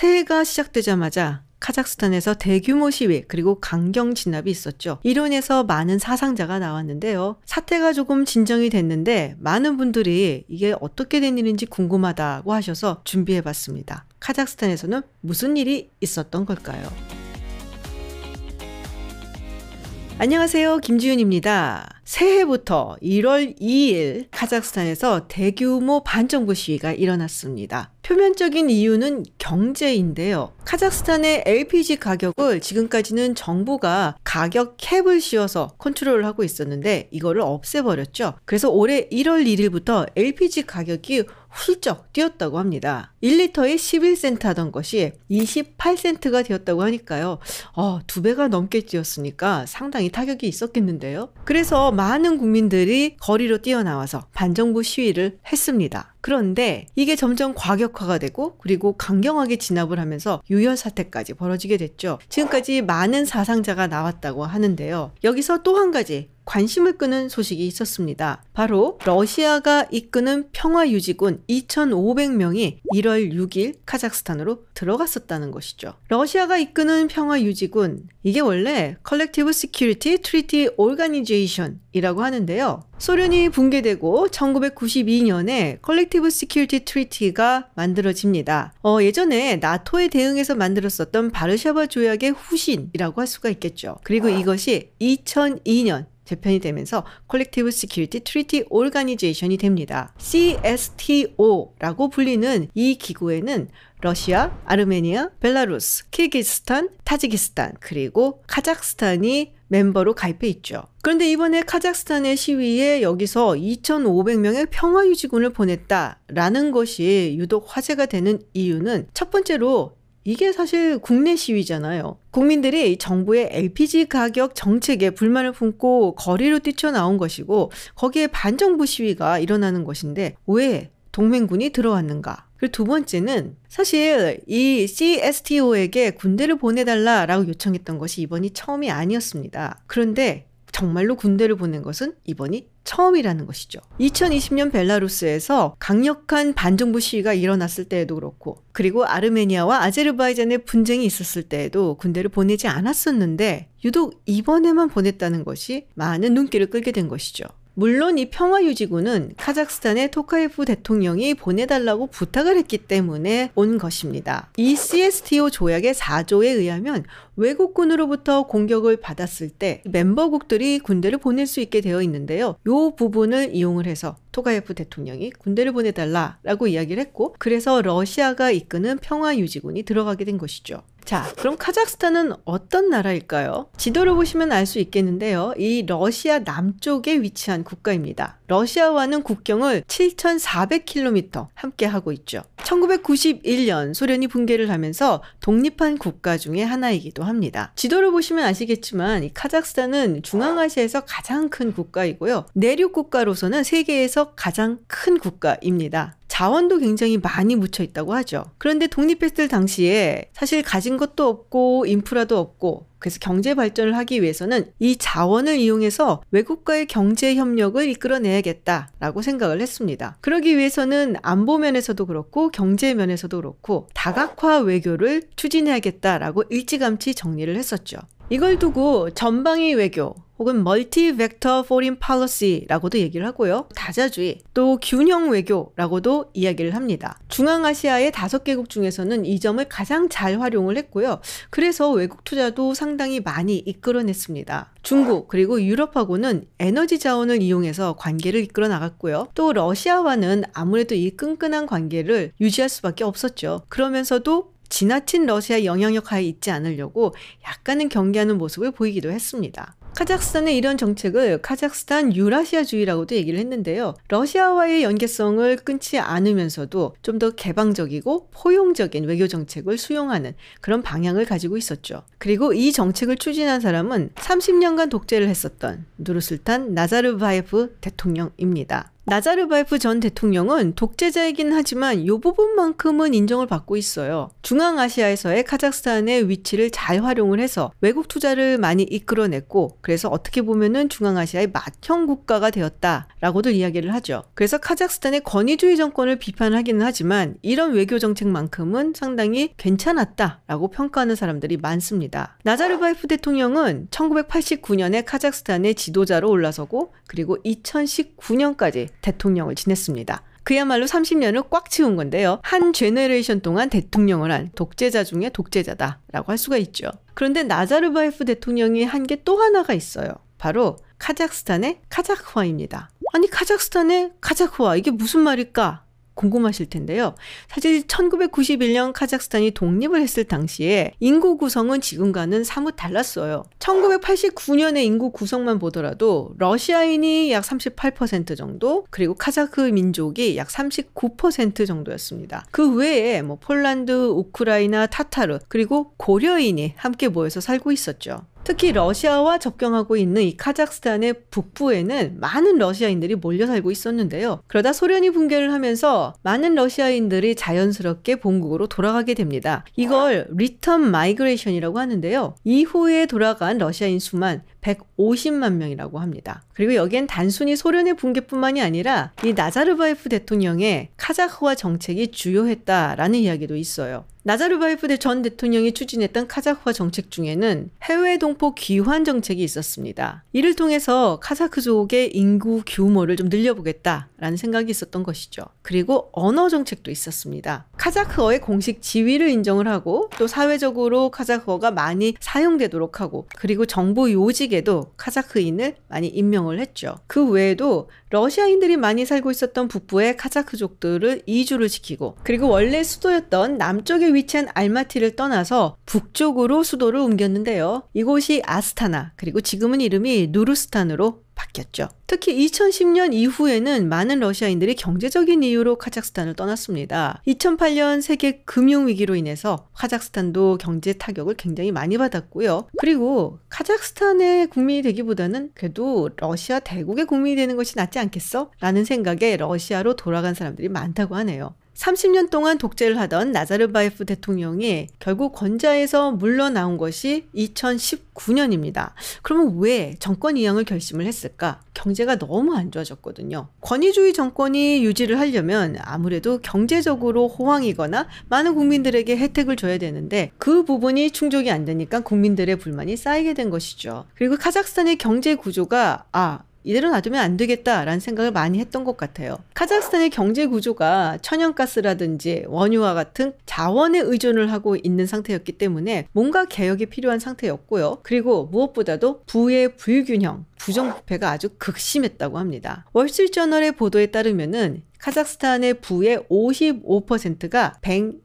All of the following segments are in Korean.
새해가 시작되자마자 카자흐스탄에서 대규모 시위 그리고 강경 진압이 있었죠. 인해서 많은 사상자가 나왔는데요. 사태가 조금 진정이 됐는데 많은 분들이 이게 어떻게 된 일인지 궁금하다고 하셔서 준비해 봤습니다. 카자흐스탄에서는 무슨 일이 있었던 걸까요? 안녕하세요. 김지윤입니다. 새해부터 1월 2일 카자흐스탄에서 대규모 반정부 시위가 일어났습니다. 표면적인 이유는 경제인데요. 카자흐스탄의 LPG 가격을 지금까지는 정부가 가격 캡을 씌워서 컨트롤을 하고 있었는데 이거를 없애버렸죠. 그래서 올해 1월 1일부터 LPG 가격이 훌쩍 뛰었다고 합니다. 1리터에 11센트 하던 것이 28센트가 되었다고 하니까요. 어, 두 배가 넘게 뛰었으니까 상당히 타격이 있었겠는데요. 그래서 많은 국민들이 거리로 뛰어나와서 반정부 시위를 했습니다. 그런데 이게 점점 과격화가 되고 그리고 강경하게 진압을 하면서 유혈 사태까지 벌어지게 됐죠. 지금까지 많은 사상자가 나왔다고 하는데요. 여기서 또 한 가지 관심을 끄는 소식이 있었습니다. 바로 러시아가 이끄는 평화유지군 2,500명이 1월 6일 카자흐스탄으로 들어갔었다는 것이죠. 러시아가 이끄는 평화유지군 이게 원래 Collective Security Treaty Organization이라고 하는데요. 소련이 붕괴되고 1992년에 Collective Security Treaty가 만들어집니다. 어, 예전에 나토에 대응해서 만들었었던 바르샤바 조약의 후신이라고 할 수가 있겠죠. 그리고 이것이 2002년 재편이 되면서 Collective Security Treaty Organization이 됩니다. CSTO라고 불리는 이 기구에는 러시아, 아르메니아, 벨라루스, 키르기스탄, 타지키스탄, 그리고 카자흐스탄이 멤버로 가입해 있죠. 그런데 이번에 카자흐스탄의 시위에 여기서 2,500명의 평화유지군을 보냈다라는 것이 유독 화제가 되는 이유는 첫 번째로 이게 사실 국내 시위잖아요. 국민들이 정부의 LPG 가격 정책에 불만을 품고 거리로 뛰쳐나온 것이고 거기에 반정부 시위가 일어나는 것인데 왜 동맹군이 들어왔는가? 그리고 두 번째는 사실 이 CSTO에게 군대를 보내달라라고 요청했던 것이 이번이 처음이 아니었습니다. 그런데 정말로 군대를 보낸 것은 이번이 처음이라는 것이죠. 2020년 벨라루스에서 강력한 반정부 시위가 일어났을 때에도 그렇고, 그리고 아르메니아와 아제르바이잔의 분쟁이 있었을 때에도 군대를 보내지 않았었는데, 유독 이번에만 보냈다는 것이 많은 눈길을 끌게 된 것이죠. 물론 이 평화유지군은 카자흐스탄의 토카예프 대통령이 보내달라고 부탁을 했기 때문에 온 것입니다. 이 CSTO 조약의 4조에 의하면 외국군으로부터 공격을 받았을 때 멤버국들이 군대를 보낼 수 있게 되어 있는데요. 이 부분을 이용을 해서 토가예프 대통령이 군대를 보내달라라고 이야기를 했고 그래서 러시아가 이끄는 평화유지군이 들어가게 된 것이죠. 자, 그럼 카자흐스탄은 어떤 나라일까요? 지도를 보시면 알 수 있겠는데요. 이 러시아 남쪽에 위치한 국가입니다. 러시아와는 국경을 7,400km 함께 하고 있죠. 1991년 소련이 붕괴를 하면서 독립한 국가 중의 하나이기도 합니다. 지도를 보시면 아시겠지만 이 카자흐스탄은 중앙아시아에서 가장 큰 국가이고요. 내륙 국가로서는 세계에서 가장 큰 국가입니다. 자원도 굉장히 많이 묻혀 있다고 하죠. 그런데 독립했을 당시에 사실 가진 것도 없고 인프라도 없고 그래서 경제 발전을 하기 위해서는 이 자원을 이용해서 외국과의 경제 협력을 이끌어내야겠다라고 생각을 했습니다. 그러기 위해서는 안보 면에서도 그렇고 경제 면에서도 그렇고 다각화 외교를 추진해야겠다라고 일찌감치 정리를 했었죠. 이걸 두고 전방위 외교 혹은 multi-vector foreign policy라고도 얘기를 하고요. 다자주의, 또 균형 외교라고도 이야기를 합니다. 중앙아시아의 다섯 개국 중에서는 이 점을 가장 잘 활용을 했고요. 그래서 외국 투자도 상당히 많이 이끌어냈습니다. 중국 그리고 유럽하고는 에너지 자원을 이용해서 관계를 이끌어 나갔고요. 또 러시아와는 아무래도 이 끈끈한 관계를 유지할 수밖에 없었죠. 그러면서도 지나친 러시아 영향력 하에 있지 않으려고 약간은 경계하는 모습을 보이기도 했습니다. 카자흐스탄의 이런 정책을 카자흐스탄 유라시아주의라고도 얘기를 했는데요. 러시아와의 연계성을 끊지 않으면서도 좀 더 개방적이고 포용적인 외교 정책을 수용하는 그런 방향을 가지고 있었죠. 그리고 이 정책을 추진한 사람은 30년간 독재를 했었던 누르슬탄 나자르바예프 대통령입니다. 나자르바예프 전 대통령은 독재자이긴 하지만 이 부분만큼은 인정을 받고 있어요. 중앙아시아에서의 카자흐스탄의 위치를 잘 활용을 해서 외국 투자를 많이 이끌어냈고 그래서 어떻게 보면은 중앙아시아의 맏형 국가가 되었다라고도 이야기를 하죠. 그래서 카자흐스탄의 권위주의 정권을 비판하기는 하지만 이런 외교 정책만큼은 상당히 괜찮았다라고 평가하는 사람들이 많습니다. 나자르바예프 대통령은 1989년에 카자흐스탄의 지도자로 올라서고 그리고 2019년까지 대통령을 지냈습니다. 그야말로 30년을 꽉 채운 건데요. 한 generation 동안 대통령을 한 독재자 중에 독재자다라고 할 수가 있죠. 그런데 나자르바예프 대통령이 한 게 또 하나가 있어요. 바로 카자흐스탄의 카자흐화입니다. 아니 카자흐스탄의 카자흐화 이게 무슨 말일까? 궁금하실 텐데요. 사실 1991년 카자흐스탄이 독립을 했을 당시에 인구 구성은 지금과는 사뭇 달랐어요. 1989년의 인구 구성만 보더라도 러시아인이 약 38% 정도, 그리고 카자흐 민족이 약 39% 정도였습니다. 그 외에 뭐 폴란드, 우크라이나, 타타르, 그리고 고려인이 함께 모여서 살고 있었죠. 특히 러시아와 접경하고 있는 이 카자흐스탄의 북부에는 많은 러시아인들이 몰려 살고 있었는데요. 그러다 소련이 붕괴를 하면서 많은 러시아인들이 자연스럽게 본국으로 돌아가게 됩니다. 이걸 return migration이라고 하는데요. 이후에 돌아간 러시아인 수만 150만 명이라고 합니다. 그리고 여기엔 단순히 소련의 붕괴뿐만이 아니라 이 나자르바예프 대통령의 카자흐화 정책이 주요했다라는 이야기도 있어요. 나자르바예프 전 대통령이 추진했던 카자흐화 정책 중에는 해외 동포 귀환 정책이 있었습니다. 이를 통해서 카자흐족의 인구 규모를 좀 늘려보겠다라는 생각이 있었던 것이죠. 그리고 언어 정책도 있었습니다. 카자흐어의 공식 지위를 인정을 하고 또 사회적으로 카자흐어가 많이 사용되도록 하고 그리고 정부 요직 에도 카자흐인을 많이 임명을 했죠. 그 외에도 러시아인들이 많이 살고 있었던 북부의 카자흐족들을 이주를 시키고 그리고 원래 수도였던 남쪽에 위치한 알마티를 떠나서 북쪽으로 수도를 옮겼는데요. 이곳이 아스타나 그리고 지금은 이름이 누르스탄으로 바뀌었죠. 특히 2010년 이후에는 많은 러시아인들이 경제적인 이유로 카자흐스탄을 떠났습니다. 2008년 세계 금융위기로 인해서 카자흐스탄도 경제 타격을 굉장히 많이 받았고요. 그리고 카자흐스탄의 국민이 되기보다는 그래도 러시아 대국의 국민이 되는 것이 낫지 않겠어? 라는 생각에 러시아로 돌아간 사람들이 많다고 하네요. 30년 동안 독재를 하던 나자르바예프 대통령이 결국 권좌에서 물러나온 것이 2019년입니다. 그러면 왜 정권 이양을 결심을 했을까? 경제가 너무 안 좋아졌거든요. 권위주의 정권이 유지를 하려면 아무래도 경제적으로 호황이거나 많은 국민들에게 혜택을 줘야 되는데 그 부분이 충족이 안 되니까 국민들의 불만이 쌓이게 된 것이죠. 그리고 카자흐스탄의 경제 구조가 아, 이대로 놔두면 안 되겠다라는 생각을 많이 했던 것 같아요. 카자흐스탄의 경제 구조가 천연가스라든지 원유와 같은 자원에 의존을 하고 있는 상태였기 때문에 뭔가 개혁이 필요한 상태였고요. 그리고 무엇보다도 부의 불균형, 부정부패가 아주 극심했다고 합니다. 월스트리트저널의 보도에 따르면은 카자흐스탄의 부의 55%가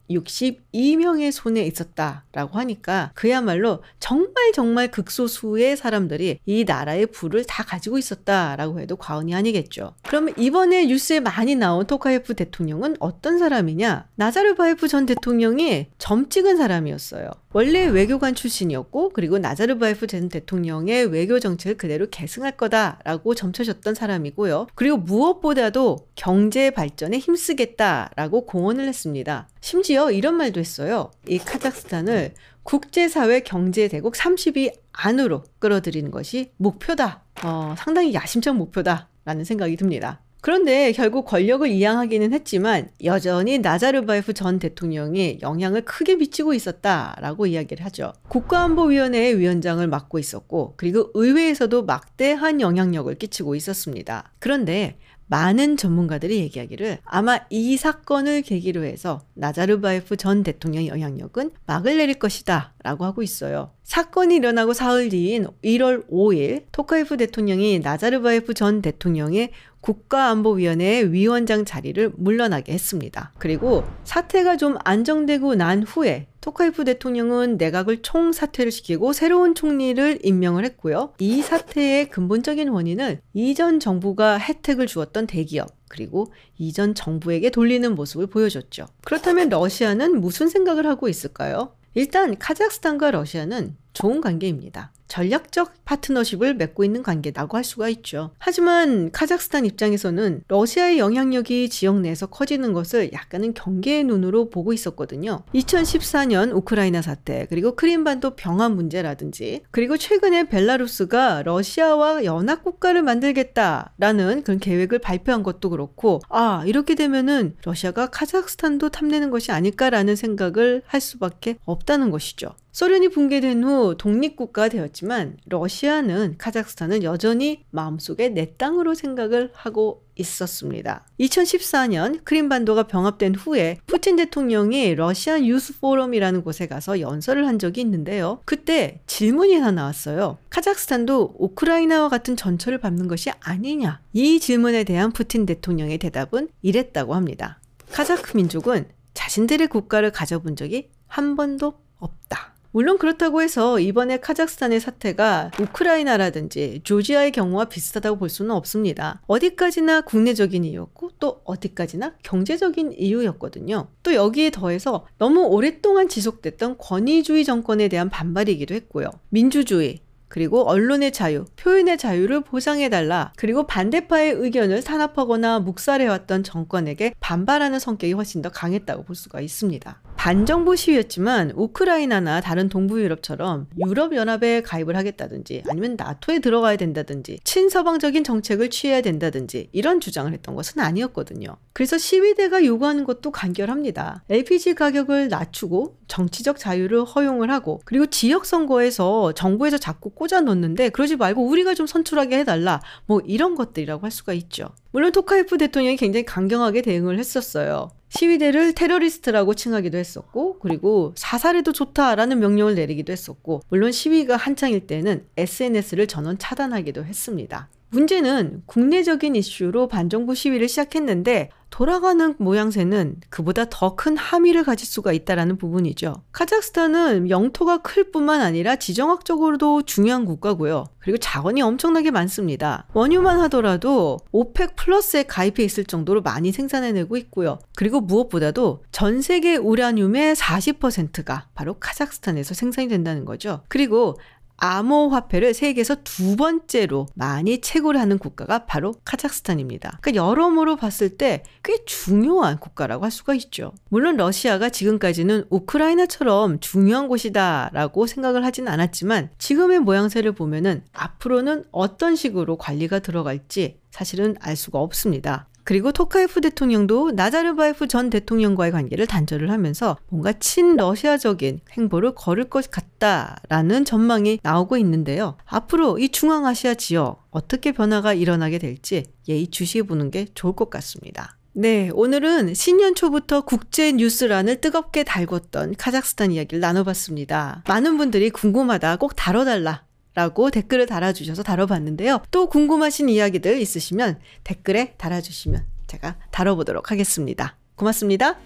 162명의 손에 있었다라고 하니까 그야말로 정말 정말 극소수의 사람들이 이 나라의 부를 다 가지고 있었다라고 해도 과언이 아니겠죠. 그러면 이번에 뉴스에 많이 나온 토카예프 대통령은 어떤 사람이냐? 나자르바예프 전 대통령이 점 찍은 사람이었어요. 원래 외교관 출신이었고 그리고 나자르바예프 전 대통령의 외교 정책을 그대로 계승할 거다라고 점쳐졌던 사람이고요. 그리고 무엇보다도 경제 발전에 힘쓰겠다라고 공언을 했습니다. 심지어 이런 말도 했어요. 이 카자흐스탄을 국제사회 경제대국 30위 안으로 끌어들이는 것이 목표다. 어, 상당히 야심찬 목표다. 라는 생각이 듭니다. 그런데 결국 권력을 이양하기는 했지만 여전히 나자르바예프 전 대통령이 영향을 크게 미치고 있었다라고 이야기를 하죠. 국가안보위원회의 위원장을 맡고 있었고 그리고 의회에서도 막대한 영향력을 끼치고 있었습니다. 그런데 많은 전문가들이 얘기하기를 아마 이 사건을 계기로 해서 나자르바예프 전 대통령의 영향력은 막을 내릴 것이다 라고 하고 있어요. 사건이 일어나고 사흘 뒤인 1월 5일 토카예프 대통령이 나자르바예프 전 대통령의 국가안보위원회 위원장 자리를 물러나게 했습니다. 그리고 사태가 좀 안정되고 난 후에 토카이프 대통령은 내각을 총사퇴를 시키고 새로운 총리를 임명을 했고요. 이 사태의 근본적인 원인은 이전 정부가 혜택을 주었던 대기업, 그리고 이전 정부에게 돌리는 모습을 보여줬죠. 그렇다면 러시아는 무슨 생각을 하고 있을까요? 일단 카자흐스탄과 러시아는 좋은 관계입니다. 전략적 파트너십을 맺고 있는 관계라고 할 수가 있죠. 하지만 카자흐스탄 입장에서는 러시아의 영향력이 지역 내에서 커지는 것을 약간은 경계의 눈으로 보고 있었거든요. 2014년 우크라이나 사태, 그리고 크림반도 병합 문제라든지, 그리고 최근에 벨라루스가 러시아와 연합 국가를 만들겠다라는 그런 계획을 발표한 것도 그렇고, 아, 이렇게 되면은 러시아가 카자흐스탄도 탐내는 것이 아닐까라는 생각을 할 수밖에 없다는 것이죠. 소련이 붕괴된 후 독립국가가 되었지만 러시아는 카자흐스탄은 여전히 마음속에 내 땅으로 생각을 하고 있었습니다. 2014년 크림반도가 병합된 후에 푸틴 대통령이 러시아 유스 포럼이라는 곳에 가서 연설을 한 적이 있는데요. 그때 질문이 하나 나왔어요. 카자흐스탄도 우크라이나와 같은 전철을 밟는 것이 아니냐? 이 질문에 대한 푸틴 대통령의 대답은 이랬다고 합니다. 카자흐 민족은 자신들의 국가를 가져본 적이 한 번도 없다. 물론 그렇다고 해서 이번에 카자흐스탄의 사태가 우크라이나라든지 조지아의 경우와 비슷하다고 볼 수는 없습니다. 어디까지나 국내적인 이유였고 또 어디까지나 경제적인 이유였거든요. 또 여기에 더해서 너무 오랫동안 지속됐던 권위주의 정권에 대한 반발이기도 했고요. 민주주의, 그리고 언론의 자유, 표현의 자유를 보장해달라. 그리고 반대파의 의견을 탄압하거나 묵살해왔던 정권에게 반발하는 성격이 훨씬 더 강했다고 볼 수가 있습니다. 반정부 시위였지만 우크라이나나 다른 동부 유럽처럼 유럽 연합에 가입을 하겠다든지 아니면 나토에 들어가야 된다든지 친서방적인 정책을 취해야 된다든지 이런 주장을 했던 것은 아니었거든요. 그래서 시위대가 요구하는 것도 간결합니다. LPG 가격을 낮추고 정치적 자유를 허용을 하고 그리고 지역 선거에서 정부에서 자꾸 꽂아 놓는데 그러지 말고 우리가 좀 선출하게 해달라 뭐 이런 것들이라고 할 수가 있죠. 물론 토카예프 대통령이 굉장히 강경하게 대응을 했었어요. 시위대를 테러리스트라고 칭하기도 했었고, 그리고 사살해도 좋다라는 명령을 내리기도 했었고, 물론 시위가 한창일 때는 SNS를 전원 차단하기도 했습니다. 문제는 국내적인 이슈로 반정부 시위를 시작했는데 돌아가는 모양새는 그보다 더 큰 함의를 가질 수가 있다라는 부분이죠. 카자흐스탄은 영토가 클 뿐만 아니라 지정학적으로도 중요한 국가고요. 그리고 자원이 엄청나게 많습니다. 원유만 하더라도 오펙 플러스에 가입해 있을 정도로 많이 생산해내고 있고요. 그리고 무엇보다도 전 세계 우라늄의 40%가 바로 카자흐스탄에서 생산이 된다는 거죠. 그리고 암호화폐를 세계에서 두 번째로 많이 채굴 하는 국가가 바로 카자흐스탄입니다. 그러니까 여러모로 봤을 때 꽤 중요한 국가라고 할 수가 있죠. 물론 러시아가 지금까지는 우크라이나처럼 중요한 곳이다라고 생각을 하진 않았지만 지금의 모양새를 보면은 앞으로는 어떤 식으로 관리가 들어갈지 사실은 알 수가 없습니다. 그리고 토카예프 대통령도 나자르바예프 전 대통령과의 관계를 단절을 하면서 뭔가 친러시아적인 행보를 걸을 것 같다라는 전망이 나오고 있는데요. 앞으로 이 중앙아시아 지역 어떻게 변화가 일어나게 될지 예의 주시해 보는 게 좋을 것 같습니다. 네, 오늘은 신년 초부터 국제 뉴스란을 뜨겁게 달궜던 카자흐스탄 이야기를 나눠봤습니다. 많은 분들이 궁금하다, 꼭 다뤄달라 라고 댓글을 달아주셔서 다뤄봤는데요. 또 궁금하신 이야기들 있으시면 댓글에 달아주시면 제가 다뤄보도록 하겠습니다. 고맙습니다.